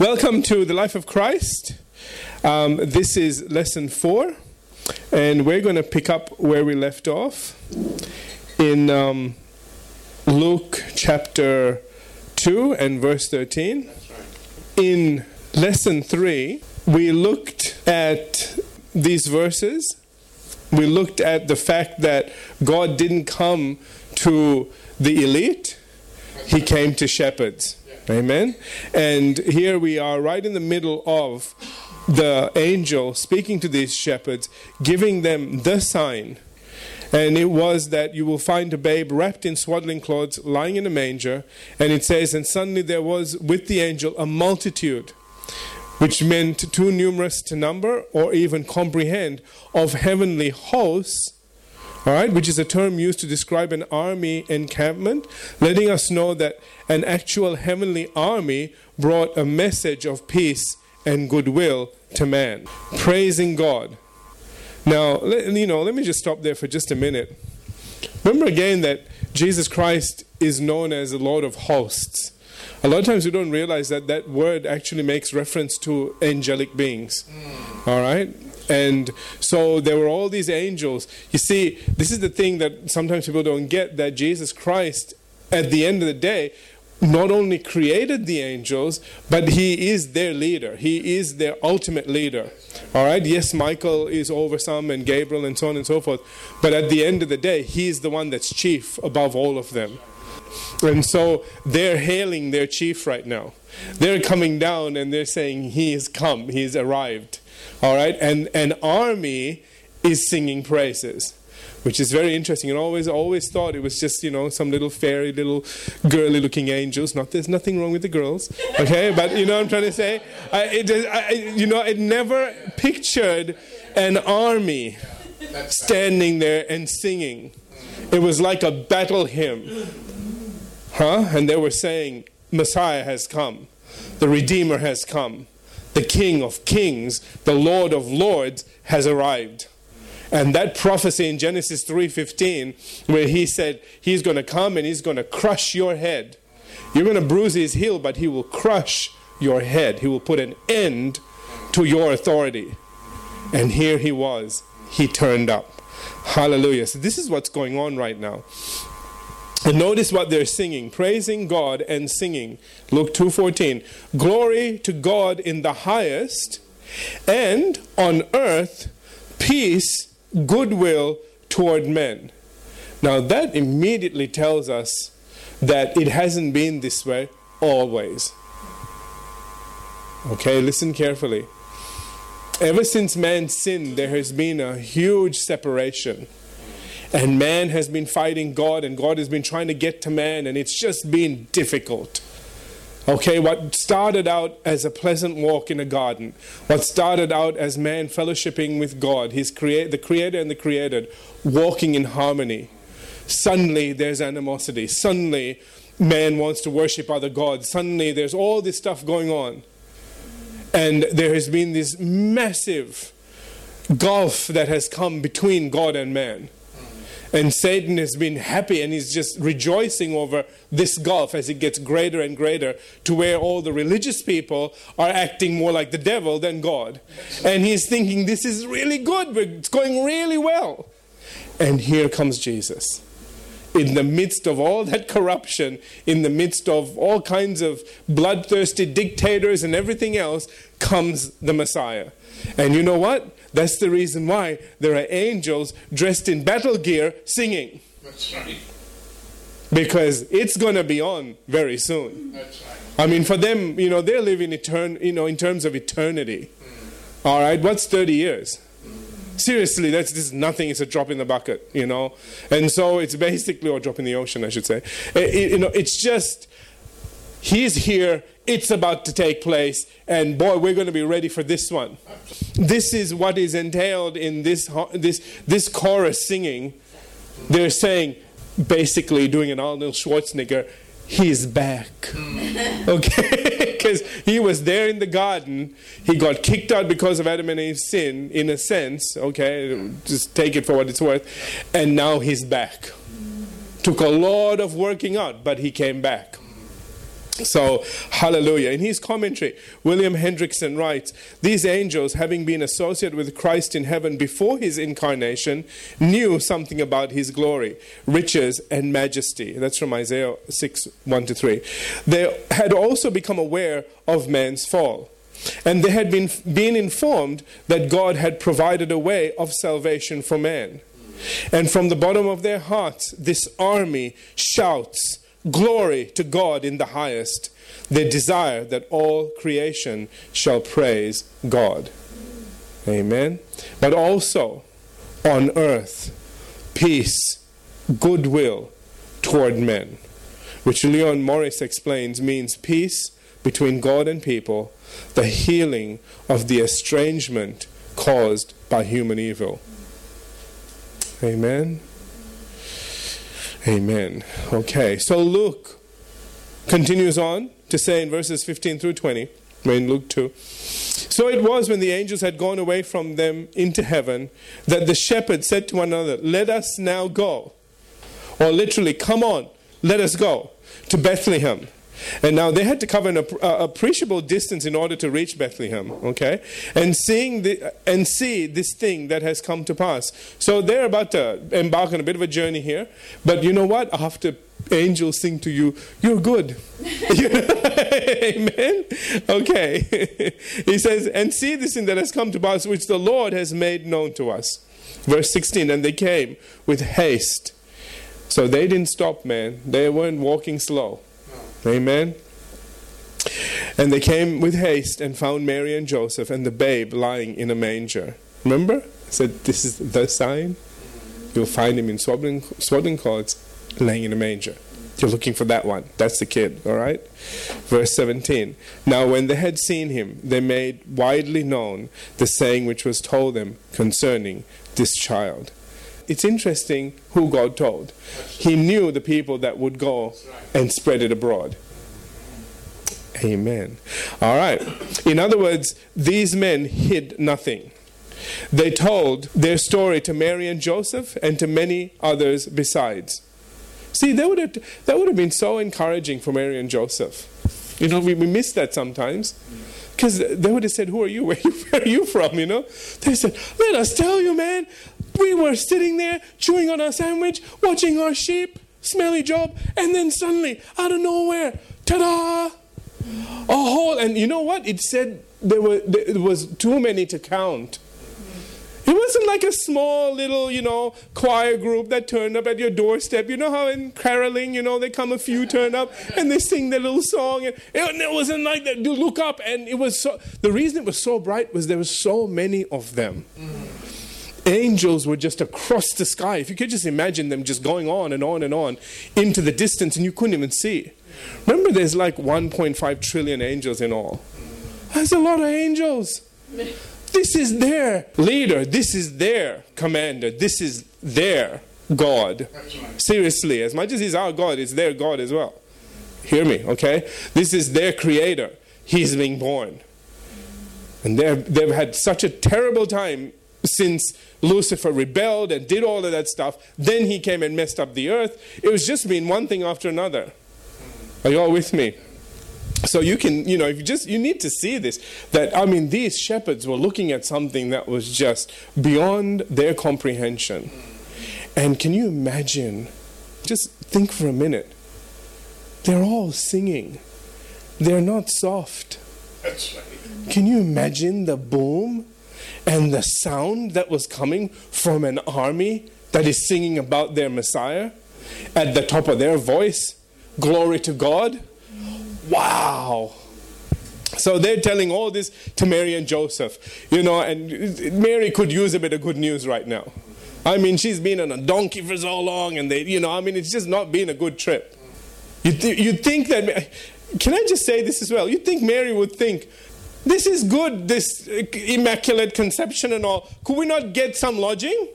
Welcome to the Life of Christ. Um, this is lesson four, and we're going to pick up where we left off in um, Luke chapter 2 and verse 13. In lesson three, we looked at these verses. We looked at the fact that God didn't come to the elite, He came to shepherds. Amen. And here we are right in the middle of the angel speaking to these shepherds, giving them the sign. And it was that you will find a babe wrapped in swaddling clothes, lying in a manger. And it says, And suddenly there was with the angel a multitude, which meant too numerous to number or even comprehend, of heavenly hosts all right, which is a term used to describe an army encampment, letting us know that an actual heavenly army brought a message of peace and goodwill to man, praising God. Now, you know, let me just stop there for just a minute. Remember again that Jesus Christ is known as the Lord of hosts. A lot of times we don't realize that that word actually makes reference to angelic beings. Hmm. All right? And so there were all these angels. You see, this is the thing that sometimes people don't get that Jesus Christ, at the end of the day, not only created the angels, but he is their leader. He is their ultimate leader. All right? Yes, Michael is over some, and Gabriel, and so on and so forth. But at the end of the day, he's the one that's chief above all of them. And so they're hailing their chief right now. They're coming down and they're saying, He has come, He's arrived. All right? And an army is singing praises. Which is very interesting, and always, always thought it was just you know some little fairy, little girly looking angels. Not there's nothing wrong with the girls, okay? but you know what I'm trying to say. I, it, I, you know, it never pictured an army standing there and singing. It was like a battle hymn, huh? And they were saying, "Messiah has come, the Redeemer has come." The King of Kings, the Lord of Lords has arrived. And that prophecy in Genesis 3:15 where he said he's going to come and he's going to crush your head. You're going to bruise his heel but he will crush your head. He will put an end to your authority. And here he was. He turned up. Hallelujah. So this is what's going on right now. And notice what they're singing, praising God and singing. Luke 2:14. Glory to God in the highest, and on earth peace, goodwill toward men. Now that immediately tells us that it hasn't been this way always. Okay, listen carefully. Ever since man sinned, there has been a huge separation and man has been fighting God, and God has been trying to get to man, and it's just been difficult. Okay, what started out as a pleasant walk in a garden, what started out as man fellowshipping with God, his create, the creator and the created, walking in harmony. Suddenly there's animosity. Suddenly man wants to worship other gods. Suddenly there's all this stuff going on. And there has been this massive gulf that has come between God and man. And Satan has been happy and he's just rejoicing over this gulf as it gets greater and greater to where all the religious people are acting more like the devil than God. And he's thinking, this is really good, it's going really well. And here comes Jesus. In the midst of all that corruption, in the midst of all kinds of bloodthirsty dictators and everything else, comes the Messiah. And you know what? That's the reason why there are angels dressed in battle gear singing. That's right. Because it's going to be on very soon. That's right. I mean, for them, you know, they're living etern- you know, in terms of eternity. Mm. All right, what's 30 years? Mm. Seriously, that's just nothing. It's a drop in the bucket, you know. And so it's basically, or drop in the ocean, I should say. It- it- you know, it's just, he's here it's about to take place and boy we're going to be ready for this one. This is what is entailed in this this this chorus singing. They're saying basically doing an arnold schwarzenegger he's back. Mm. Okay because he was there in the garden. He got kicked out because of adam and eve's sin in a sense okay? Just take it for what it's worth. And now he's back. Took a lot of working out but he came back So, hallelujah. In his commentary, William Hendriksen writes These angels, having been associated with Christ in heaven before his incarnation, knew something about his glory, riches, and majesty. That's from Isaiah 6 1 to 3. They had also become aware of man's fall. And they had been, been informed that God had provided a way of salvation for man. And from the bottom of their hearts, this army shouts, Glory to God in the highest. They desire that all creation shall praise God. Amen. But also on earth, peace, goodwill toward men, which Leon Morris explains means peace between God and people, the healing of the estrangement caused by human evil. Amen. Amen. Okay, so Luke continues on to say in verses 15 through 20, in Luke 2. So it was when the angels had gone away from them into heaven that the shepherds said to one another, Let us now go. Or literally, come on, let us go to Bethlehem and now they had to cover an uh, appreciable distance in order to reach Bethlehem, okay? And seeing the, and see this thing that has come to pass. So they're about to embark on a bit of a journey here. But you know what? After angels sing to you, you're good. Amen. Okay. he says, and see this thing that has come to pass, which the Lord has made known to us. Verse 16, and they came with haste. So they didn't stop, man. They weren't walking slow. Amen. And they came with haste and found Mary and Joseph and the babe lying in a manger. Remember? I said, This is the sign. You'll find him in swaddling, swaddling clothes, laying in a manger. You're looking for that one. That's the kid, all right? Verse 17. Now, when they had seen him, they made widely known the saying which was told them concerning this child. It's interesting who God told. He knew the people that would go and spread it abroad. Amen. All right. In other words, these men hid nothing. They told their story to Mary and Joseph and to many others besides. See, that would have, that would have been so encouraging for Mary and Joseph. You know, we, we miss that sometimes. Because they would have said, Who are you? Where, Where are you from? You know? They said, Let us tell you, man. We were sitting there chewing on our sandwich, watching our sheep, smelly job, and then suddenly, out of nowhere, ta da! A whole, and you know what? It said there, were, there was too many to count. It wasn't like a small little, you know, choir group that turned up at your doorstep. You know how in caroling, you know, they come a few turn up and they sing their little song. And it, wasn't like that. Look up and it was so. The reason it was so bright was there were so many of them. Angels were just across the sky. If you could just imagine them just going on and on and on into the distance and you couldn't even see. Remember, there's like 1.5 trillion angels in all. That's a lot of angels. This is their leader. This is their commander. This is their God. Seriously, as much as He's our God, it's their God as well. Hear me, okay? This is their creator. He's being born. And they've, they've had such a terrible time since Lucifer rebelled and did all of that stuff. Then he came and messed up the earth. It was just been one thing after another. Are you all with me? So you can, you know, if you just you need to see this that I mean these shepherds were looking at something that was just beyond their comprehension. And can you imagine? Just think for a minute. They're all singing. They're not soft. That's right. Can you imagine the boom and the sound that was coming from an army that is singing about their Messiah at the top of their voice? Glory to God. Wow. So they're telling all this to Mary and Joseph, you know, and Mary could use a bit of good news right now. I mean, she's been on a donkey for so long, and they, you know, I mean, it's just not been a good trip. You th- you think that? Can I just say this as well? You think Mary would think, this is good, this immaculate conception and all. Could we not get some lodging?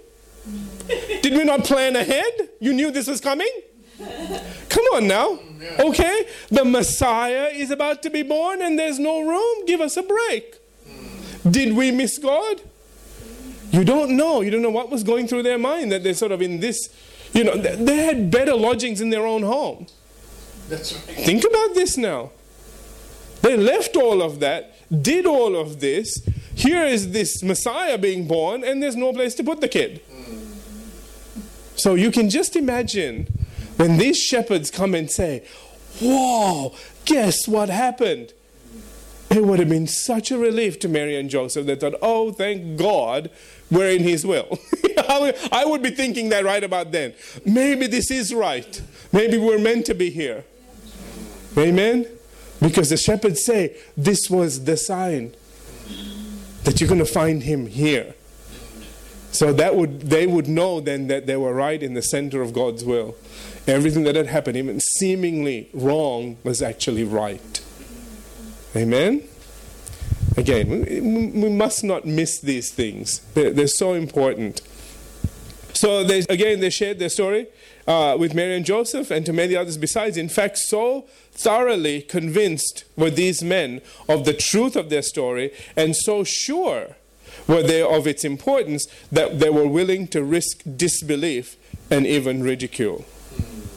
Did we not plan ahead? You knew this was coming? Come on now. Okay? The Messiah is about to be born and there's no room. Give us a break. Did we miss God? You don't know. You don't know what was going through their mind that they're sort of in this, you know, they had better lodgings in their own home. That's right. Think about this now. They left all of that, did all of this. Here is this Messiah being born, and there's no place to put the kid. So you can just imagine when these shepherds come and say, Whoa, guess what happened? It would have been such a relief to Mary and Joseph. They thought, Oh, thank God we're in His will. I would be thinking that right about then. Maybe this is right. Maybe we're meant to be here. Amen? Because the shepherds say this was the sign that you're going to find him here. So that would they would know then that they were right in the center of God's will. Everything that had happened, even seemingly wrong, was actually right. Amen. Again, we, must not miss these things. They're, they're so important. So they, again, they shared their story uh, with Mary and Joseph and to many others besides. In fact, so thoroughly convinced were these men of the truth of their story and so sure were they of its importance that they were willing to risk disbelief and even ridicule.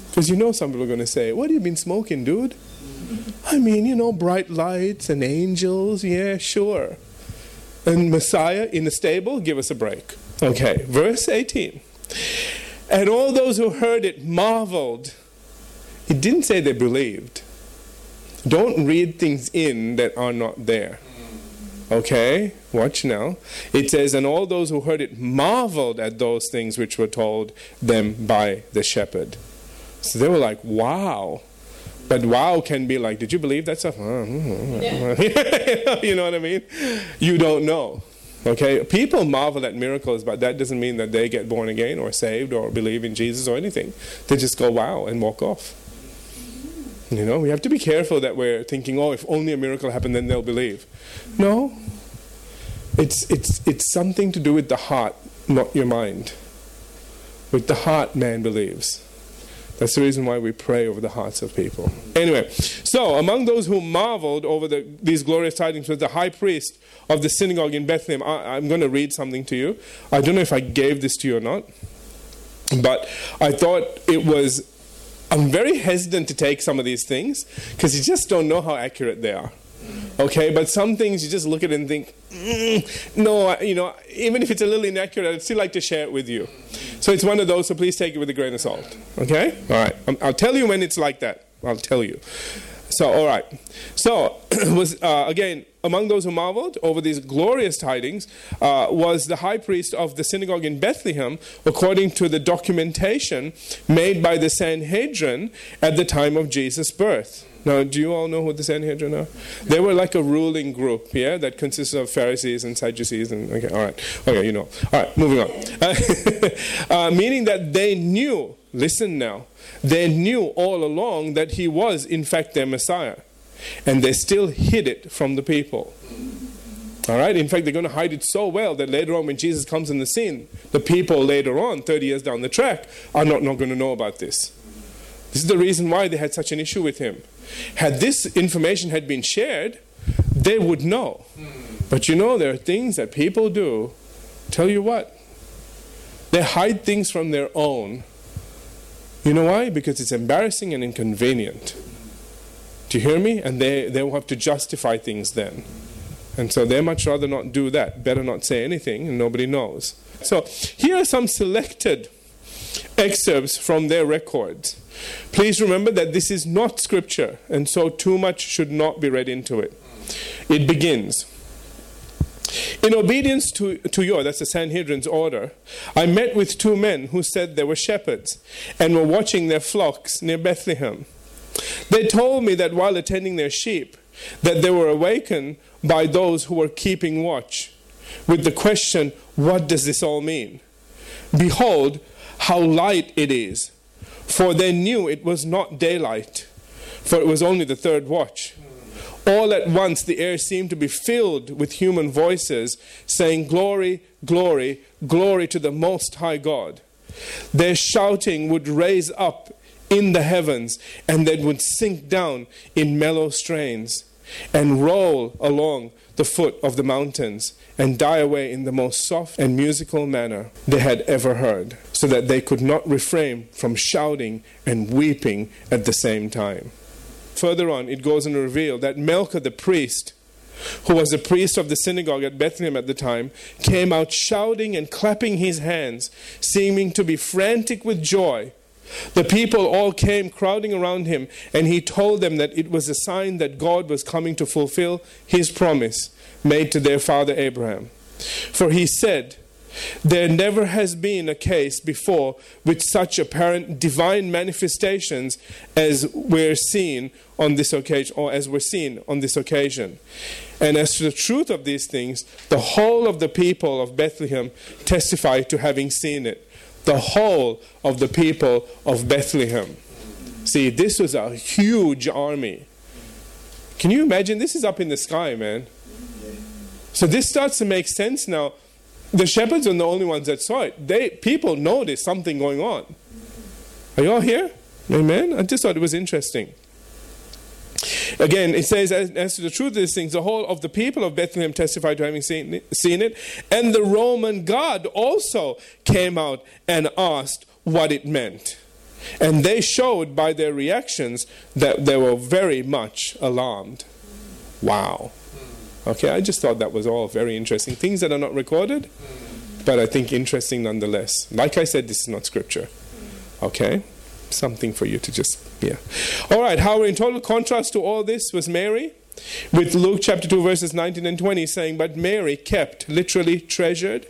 Because you know, some people are going to say, What have you been smoking, dude? I mean, you know, bright lights and angels, yeah, sure. And Messiah in the stable, give us a break. Okay, verse 18. And all those who heard it marveled. He didn't say they believed. Don't read things in that are not there. Okay, watch now. It says, And all those who heard it marveled at those things which were told them by the shepherd. So they were like, Wow. But wow can be like, Did you believe that stuff? Yeah. you know what I mean? You don't know. Okay, people marvel at miracles, but that doesn't mean that they get born again or saved or believe in Jesus or anything. They just go wow and walk off. You know, we have to be careful that we're thinking, oh, if only a miracle happened, then they'll believe. No, it's it's it's something to do with the heart, not your mind. With the heart, man believes. That's the reason why we pray over the hearts of people. Anyway, so among those who marveled over the, these glorious tidings was the high priest of the synagogue in Bethlehem. I, I'm going to read something to you. I don't know if I gave this to you or not, but I thought it was. I'm very hesitant to take some of these things because you just don't know how accurate they are. Okay, but some things you just look at it and think, mm, no, you know, even if it's a little inaccurate, I'd still like to share it with you. So it's one of those, so please take it with a grain of salt. Okay? All right. Um, I'll tell you when it's like that. I'll tell you. So, all right. So, was uh, again among those who marveled over these glorious tidings uh, was the high priest of the synagogue in Bethlehem, according to the documentation made by the Sanhedrin at the time of Jesus' birth. Now, do you all know who the Sanhedrin are? They were like a ruling group, yeah, that consists of Pharisees and Sadducees. And okay, all right, okay, you know. All right, moving on. Uh, meaning that they knew. Listen now. They knew all along that he was, in fact, their Messiah, and they still hid it from the people. All right. In fact, they're going to hide it so well that later on, when Jesus comes in the scene, the people later on, 30 years down the track, are not, not going to know about this. This is the reason why they had such an issue with him. Had this information had been shared, they would know. But you know, there are things that people do. Tell you what, they hide things from their own. You know why? Because it's embarrassing and inconvenient. Do you hear me? And they, they will have to justify things then. And so they much rather not do that. Better not say anything, and nobody knows. So here are some selected excerpts from their records. Please remember that this is not scripture, and so too much should not be read into it. It begins In obedience to, to your, that's the Sanhedrin's order, I met with two men who said they were shepherds and were watching their flocks near Bethlehem. They told me that while attending their sheep, that they were awakened by those who were keeping watch with the question, What does this all mean? Behold, how light it is for they knew it was not daylight, for it was only the third watch. All at once the air seemed to be filled with human voices saying, Glory, glory, glory to the Most High God. Their shouting would raise up in the heavens and then would sink down in mellow strains and roll along the foot of the mountains and die away in the most soft and musical manner they had ever heard, so that they could not refrain from shouting and weeping at the same time. Further on, it goes and revealed that Melchor the priest, who was the priest of the synagogue at Bethlehem at the time, came out shouting and clapping his hands, seeming to be frantic with joy. The people all came crowding around him, and he told them that it was a sign that God was coming to fulfill his promise made to their father Abraham. For he said, there never has been a case before with such apparent divine manifestations as we're seeing on this occasion, or as we're on this occasion. And as to the truth of these things, the whole of the people of Bethlehem testify to having seen it. The whole of the people of Bethlehem. See, this was a huge army. Can you imagine? This is up in the sky, man. So this starts to make sense now the shepherds are the only ones that saw it. They people noticed something going on. Are you all here? Amen. I just thought it was interesting. Again, it says, as, as, to the truth of these things, the whole of the people of Bethlehem testified to having seen it, seen it, and the Roman guard also came out and asked what it meant. And they showed by their reactions that they were very much alarmed. Wow. Okay, I just thought that was all very interesting. Things that are not recorded, but I think interesting nonetheless. Like I said, this is not scripture. Okay? Something for you to just, yeah. All right, however, in total contrast to all this was Mary, with Luke chapter 2, verses 19 and 20 saying, But Mary kept, literally treasured,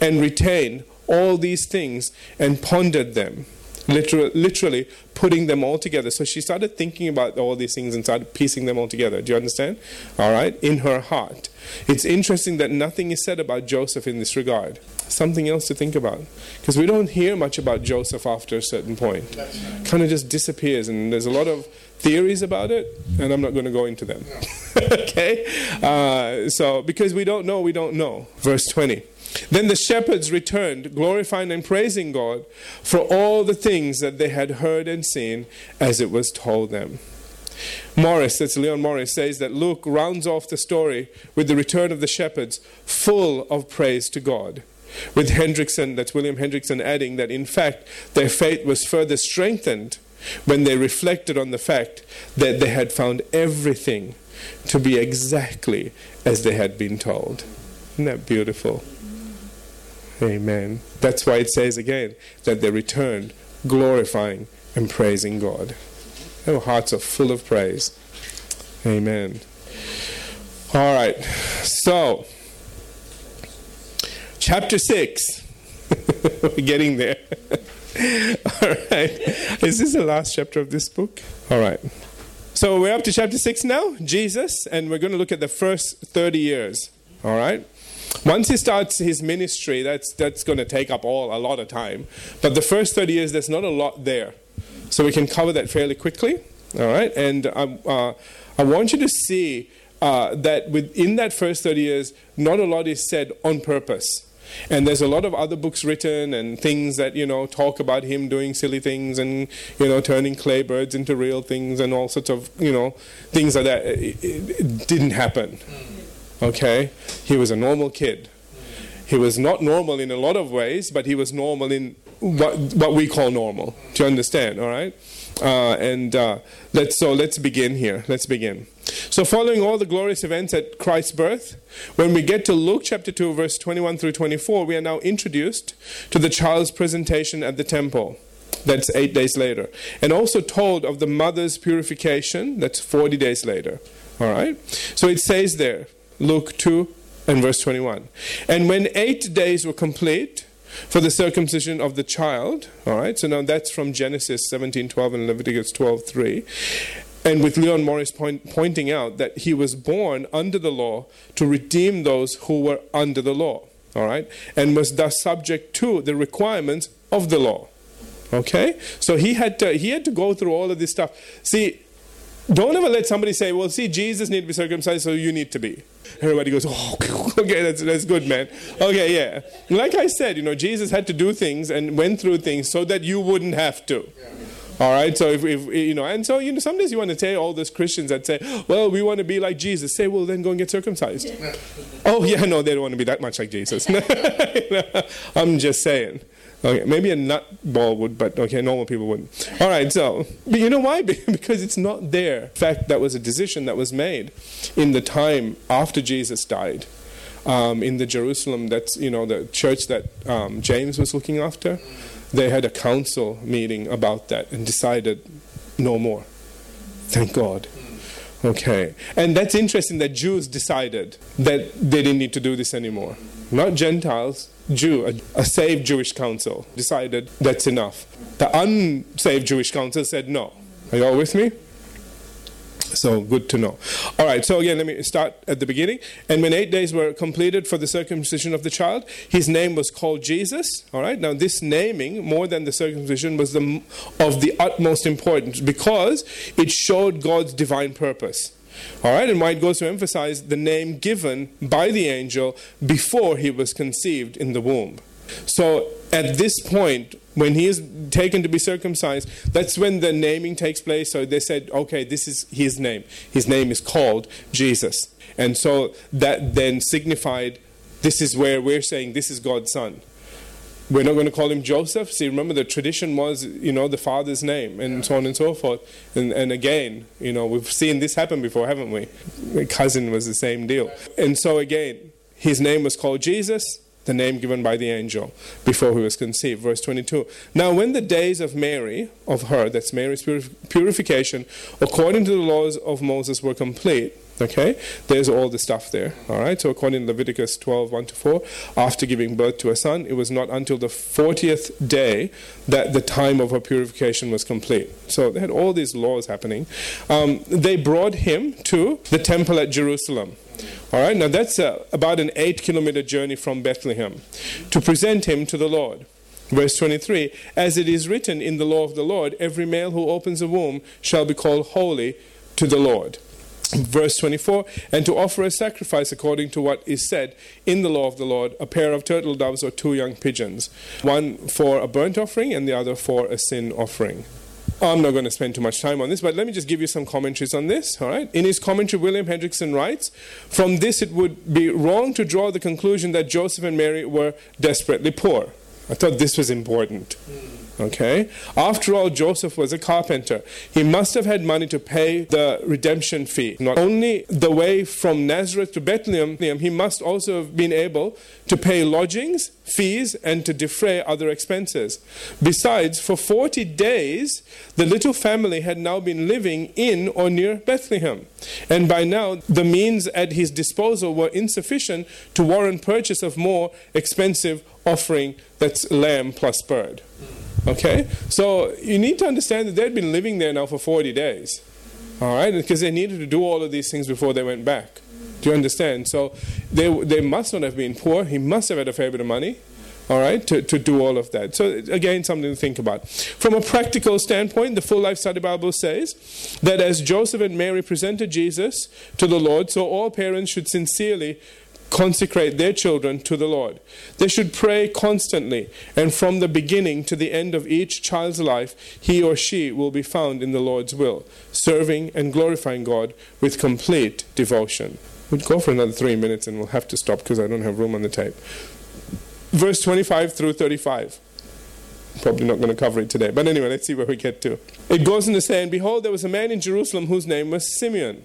and retained all these things and pondered them literally, literally putting them all together. So she started thinking about all these things and started piecing them all together. Do you understand? All right, in her heart. It's interesting that nothing is said about Joseph in this regard. Something else to think about. Because we don't hear much about Joseph after a certain point. Kind of just disappears, and there's a lot of theories about it, and I'm not going to go into them. okay? Uh, so, because we don't know, we don't know. Verse 20. Then the shepherds returned, glorifying and praising God for all the things that they had heard and seen as it was told them. Morris, that's Leon Morris, says that Luke rounds off the story with the return of the shepherds, full of praise to God. With Hendriksen, that's William Hendriksen, adding that in fact their faith was further strengthened when they reflected on the fact that they had found everything to be exactly as they had been told. Isn't that beautiful? Amen. That's why it says again that they returned glorifying and praising God. Their hearts are full of praise. Amen. All right. So, chapter 6. We're getting there. All right. Is this the last chapter of this book? All right. So, we're up to chapter 6 now, Jesus, and we're going to look at the first 30 years. All right. Once he starts his ministry, that's, that's going to take up all a lot of time. But the first 30 years, there's not a lot there. So we can cover that fairly quickly. All right? And um, uh, I want you to see uh, that within that first 30 years, not a lot is said on purpose. And there's a lot of other books written and things that, you know, talk about him doing silly things and, you know, turning clay birds into real things and all sorts of, you know, things like that. It, it, it didn't happen. Okay? He was a normal kid. He was not normal in a lot of ways, but he was normal in what, what we call normal. Do you understand? All right? Uh, and uh, let's so let's begin here. Let's begin. So, following all the glorious events at Christ's birth, when we get to Luke chapter 2, verse 21 through 24, we are now introduced to the child's presentation at the temple. That's eight days later. And also told of the mother's purification. That's 40 days later. All right? So it says there, Luke 2 and verse 21. And when eight days were complete for the circumcision of the child, all right, so now that's from Genesis 17:12 and Leviticus 12:3. And with Leon Morris point, pointing out that he was born under the law to redeem those who were under the law, all right, and was thus subject to the requirements of the law. Okay? So he had to he had to go through all of this stuff. See, don't ever let somebody say, well, see, Jesus need to be circumcised, so you need to be. Everybody goes, oh, okay, that's, that's good, man. Okay, yeah. Like I said, you know, Jesus had to do things and went through things so that you wouldn't have to. All right, so if, if you know, and so you know, sometimes you want to tell all those Christians that say, "Well, we want to be like Jesus." Say, "Well, then go and get circumcised." oh yeah, no, they don't want to be that much like Jesus. I'm just saying. Okay, maybe a nut ball would, but okay, normal people wouldn't. All right, so, but you know why? because it's not there. In fact, that was a decision that was made in the time after Jesus died. Um, in the Jerusalem, that's, you know, the church that um, James was looking after, they had a council meeting about that and decided no more. Thank God. Okay. And that's interesting that Jews decided that they didn't need to do this anymore. Not Gentiles, Jew, a, a saved Jewish council decided that's enough. The unsaved Jewish council said no. Are you all with me? So good to know. All right, so again, let me start at the beginning. And when eight days were completed for the circumcision of the child, his name was called Jesus. All right, now this naming, more than the circumcision, was the, of the utmost importance because it showed God's divine purpose. All right, and why it goes to emphasize the name given by the angel before he was conceived in the womb. So at this point, when he is taken to be circumcised, that's when the naming takes place. So they said, okay, this is his name. His name is called Jesus. And so that then signified this is where we're saying this is God's son. We're not going to call him Joseph. See, remember the tradition was, you know, the father's name and so on and so forth. And, and again, you know, we've seen this happen before, haven't we? My cousin was the same deal. And so again, his name was called Jesus the name given by the angel before he was conceived. Verse 22. Now, when the days of Mary, of her, that's Mary's purification, according to the laws of Moses, were complete, okay, there's all the stuff there, all right? So, according to Leviticus 12 1 to 4, after giving birth to a son, it was not until the 40th day that the time of her purification was complete. So, they had all these laws happening. Um, they brought him to the temple at Jerusalem. All right, now that's uh, about an eight kilometer journey from Bethlehem to present him to the Lord. Verse 23 As it is written in the law of the Lord, every male who opens a womb shall be called holy to the Lord. Verse 24 And to offer a sacrifice according to what is said in the law of the Lord, a pair of turtle doves or two young pigeons, one for a burnt offering and the other for a sin offering. I'm not going to spend too much time on this, but let me just give you some commentaries on this. All right. In his commentary, William Hendriksen writes, "From this, it would be wrong to draw the conclusion that Joseph and Mary were desperately poor." I thought this was important. Okay? After all, Joseph was a carpenter. He must have had money to pay the redemption fee. Not only the way from Nazareth to Bethlehem, he must also have been able to pay lodgings, fees, and to defray other expenses. Besides, for 40 days, the little family had now been living in or near Bethlehem. And by now, the means at his disposal were insufficient to warrant purchase of more expensive offering that's lamb plus bird. Okay? So you need to understand that they'd been living there now for 40 days. All right? Because they needed to do all of these things before they went back. Do you understand? So they, they must not have been poor. He must have had a fair bit of money. All right, to, to do all of that. So, again, something to think about. From a practical standpoint, the Full Life Study Bible says that as Joseph and Mary presented Jesus to the Lord, so all parents should sincerely consecrate their children to the Lord. They should pray constantly, and from the beginning to the end of each child's life, he or she will be found in the Lord's will, serving and glorifying God with complete devotion. We'd go for another three minutes and we'll have to stop because I don't have room on the tape. Verse 25 through 35. Probably not going to cover it today. But anyway, let's see where we get to. It goes on to say, And behold, there was a man in Jerusalem whose name was Simeon.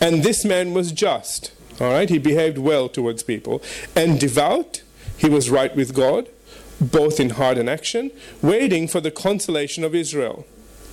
And this man was just all right, he behaved well towards people. And devout, he was right with God, both in heart and action, waiting for the consolation of Israel.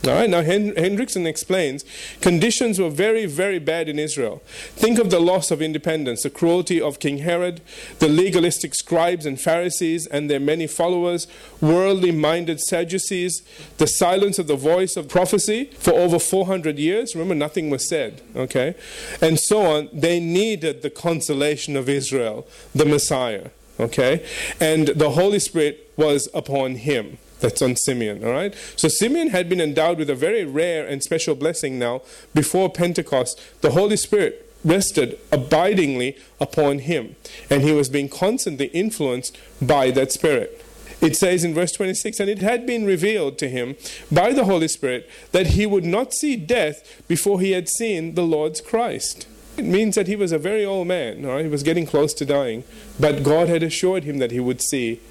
All right, now Hendriksen explains conditions were very, very bad in Israel. Think of the loss of independence, the cruelty of King Herod, the legalistic scribes and Pharisees and their many followers, worldly minded Sadducees, the silence of the voice of prophecy for over 400 years. Remember, nothing was said, okay? And so on. They needed the consolation of Israel, the Messiah, okay? And the Holy Spirit was upon him. That's on Simeon, all right? So Simeon had been endowed with a very rare and special blessing now before Pentecost. The Holy Spirit rested abidingly upon him, and he was being constantly influenced by that Spirit. It says in verse 26 And it had been revealed to him by the Holy Spirit that he would not see death before he had seen the Lord's Christ. It means that he was a very old man, all right? he was getting close to dying, but God had assured him that he would see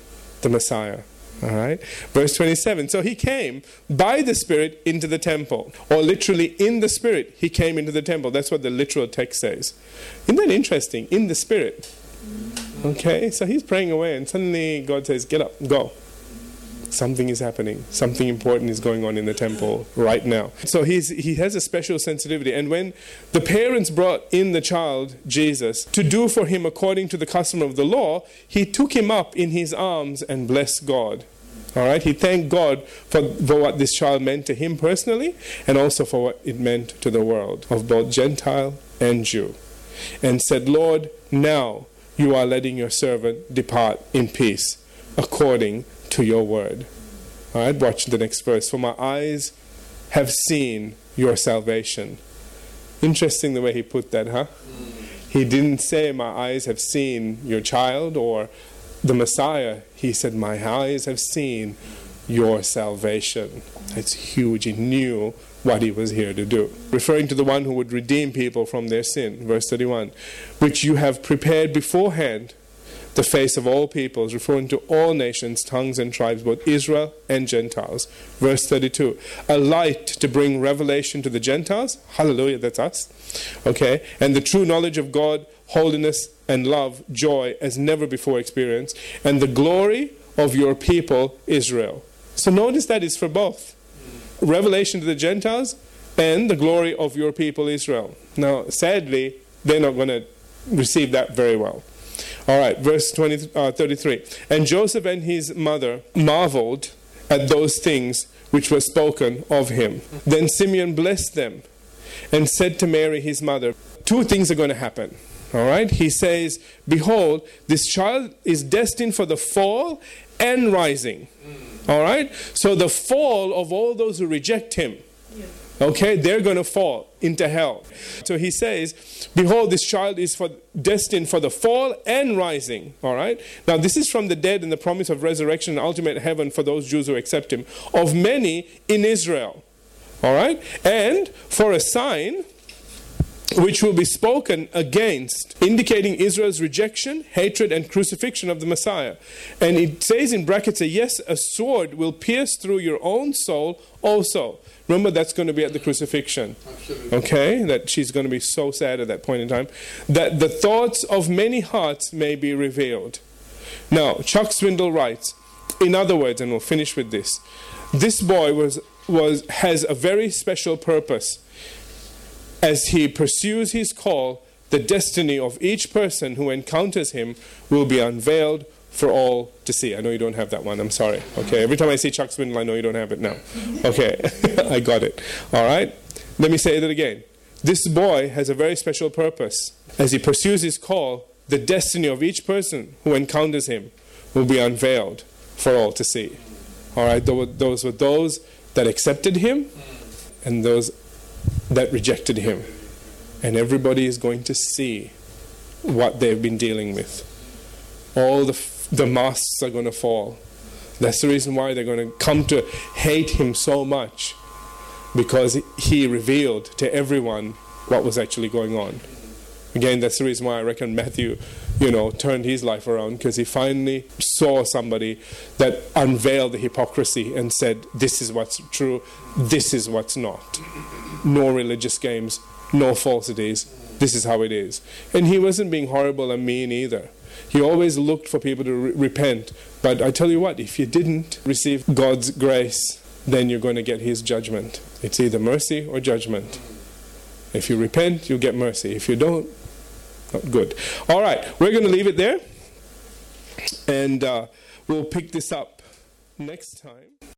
the Messiah. All right. Verse 27. So he came by the Spirit into the temple, or literally in the Spirit, he came into the temple. That's what the literal text says. Isn't that interesting? In the Spirit. Okay. So he's praying away, and suddenly God says, Get up, go. Something is happening. Something important is going on in the temple right now. So he's, he has a special sensitivity. And when the parents brought in the child, Jesus, to do for him according to the custom of the law, he took him up in his arms and blessed God. All right, he thanked God for, for what this child meant to him personally and also for what it meant to the world of both Gentile and Jew. And said, Lord, now you are letting your servant depart in peace according to your word. All right, watch the next verse. For my eyes have seen your salvation. Interesting the way he put that, huh? He didn't say, My eyes have seen your child or the Messiah. He said, My eyes have seen your salvation. It's huge. He knew what he was here to do. Referring to the one who would redeem people from their sin. Verse 31. Which you have prepared beforehand the face of all peoples, referring to all nations, tongues, and tribes, both Israel and Gentiles. Verse 32 A light to bring revelation to the Gentiles. Hallelujah, that's us. Okay? And the true knowledge of God, holiness, and love, joy, as never before experienced, and the glory of your people, Israel. So notice that is for both revelation to the Gentiles and the glory of your people, Israel. Now, sadly, they're not going to receive that very well. All right, verse 20, uh, 33. And Joseph and his mother marveled at those things which were spoken of him. Then Simeon blessed them and said to Mary, his mother, Two things are going to happen. All right, he says, Behold, this child is destined for the fall and rising. All right, so the fall of all those who reject him. Okay, they're going to fall into hell. So he says, Behold, this child is for, destined for the fall and rising. All right, now this is from the dead and the promise of resurrection and ultimate heaven for those Jews who accept him, of many in Israel. All right, and for a sign which will be spoken against, indicating Israel's rejection, hatred, and crucifixion of the Messiah. And it says in brackets, a yes, a sword will pierce through your own soul also. Remember, that's going to be at the crucifixion. Absolutely. Okay? That she's going to be so sad at that point in time. That the thoughts of many hearts may be revealed. Now, Chuck Swindoll writes, in other words, and we'll finish with this this boy was, was, has a very special purpose as he pursues his call, the destiny of each person who encounters him will be unveiled for all to see. I know you don't have that one. I'm sorry. Okay. Every time I see Chuck Swindoll, I know you don't have it now. Okay. I got it. All right. Let me say that again. This boy has a very special purpose. As he pursues his call, the destiny of each person who encounters him will be unveiled for all to see. All right. Those were those that accepted him and those that rejected him. And everybody is going to see what they've been dealing with. All the, the masks are going to fall. That's the reason why they're going to come to hate him so much because he revealed to everyone what was actually going on. Again, that's the reason why I reckon Matthew, you know, turned his life around because he finally saw somebody that unveiled the hypocrisy and said, This is what's true, this is what's not. No religious games, no falsities. This is how it is. And he wasn't being horrible and mean either. He always looked for people to re- repent. But I tell you what, if you didn't receive God's grace, then you're going to get his judgment. It's either mercy or judgment. If you repent, you'll get mercy. If you don't, not good. All right, we're going to leave it there. And uh, we'll pick this up next time.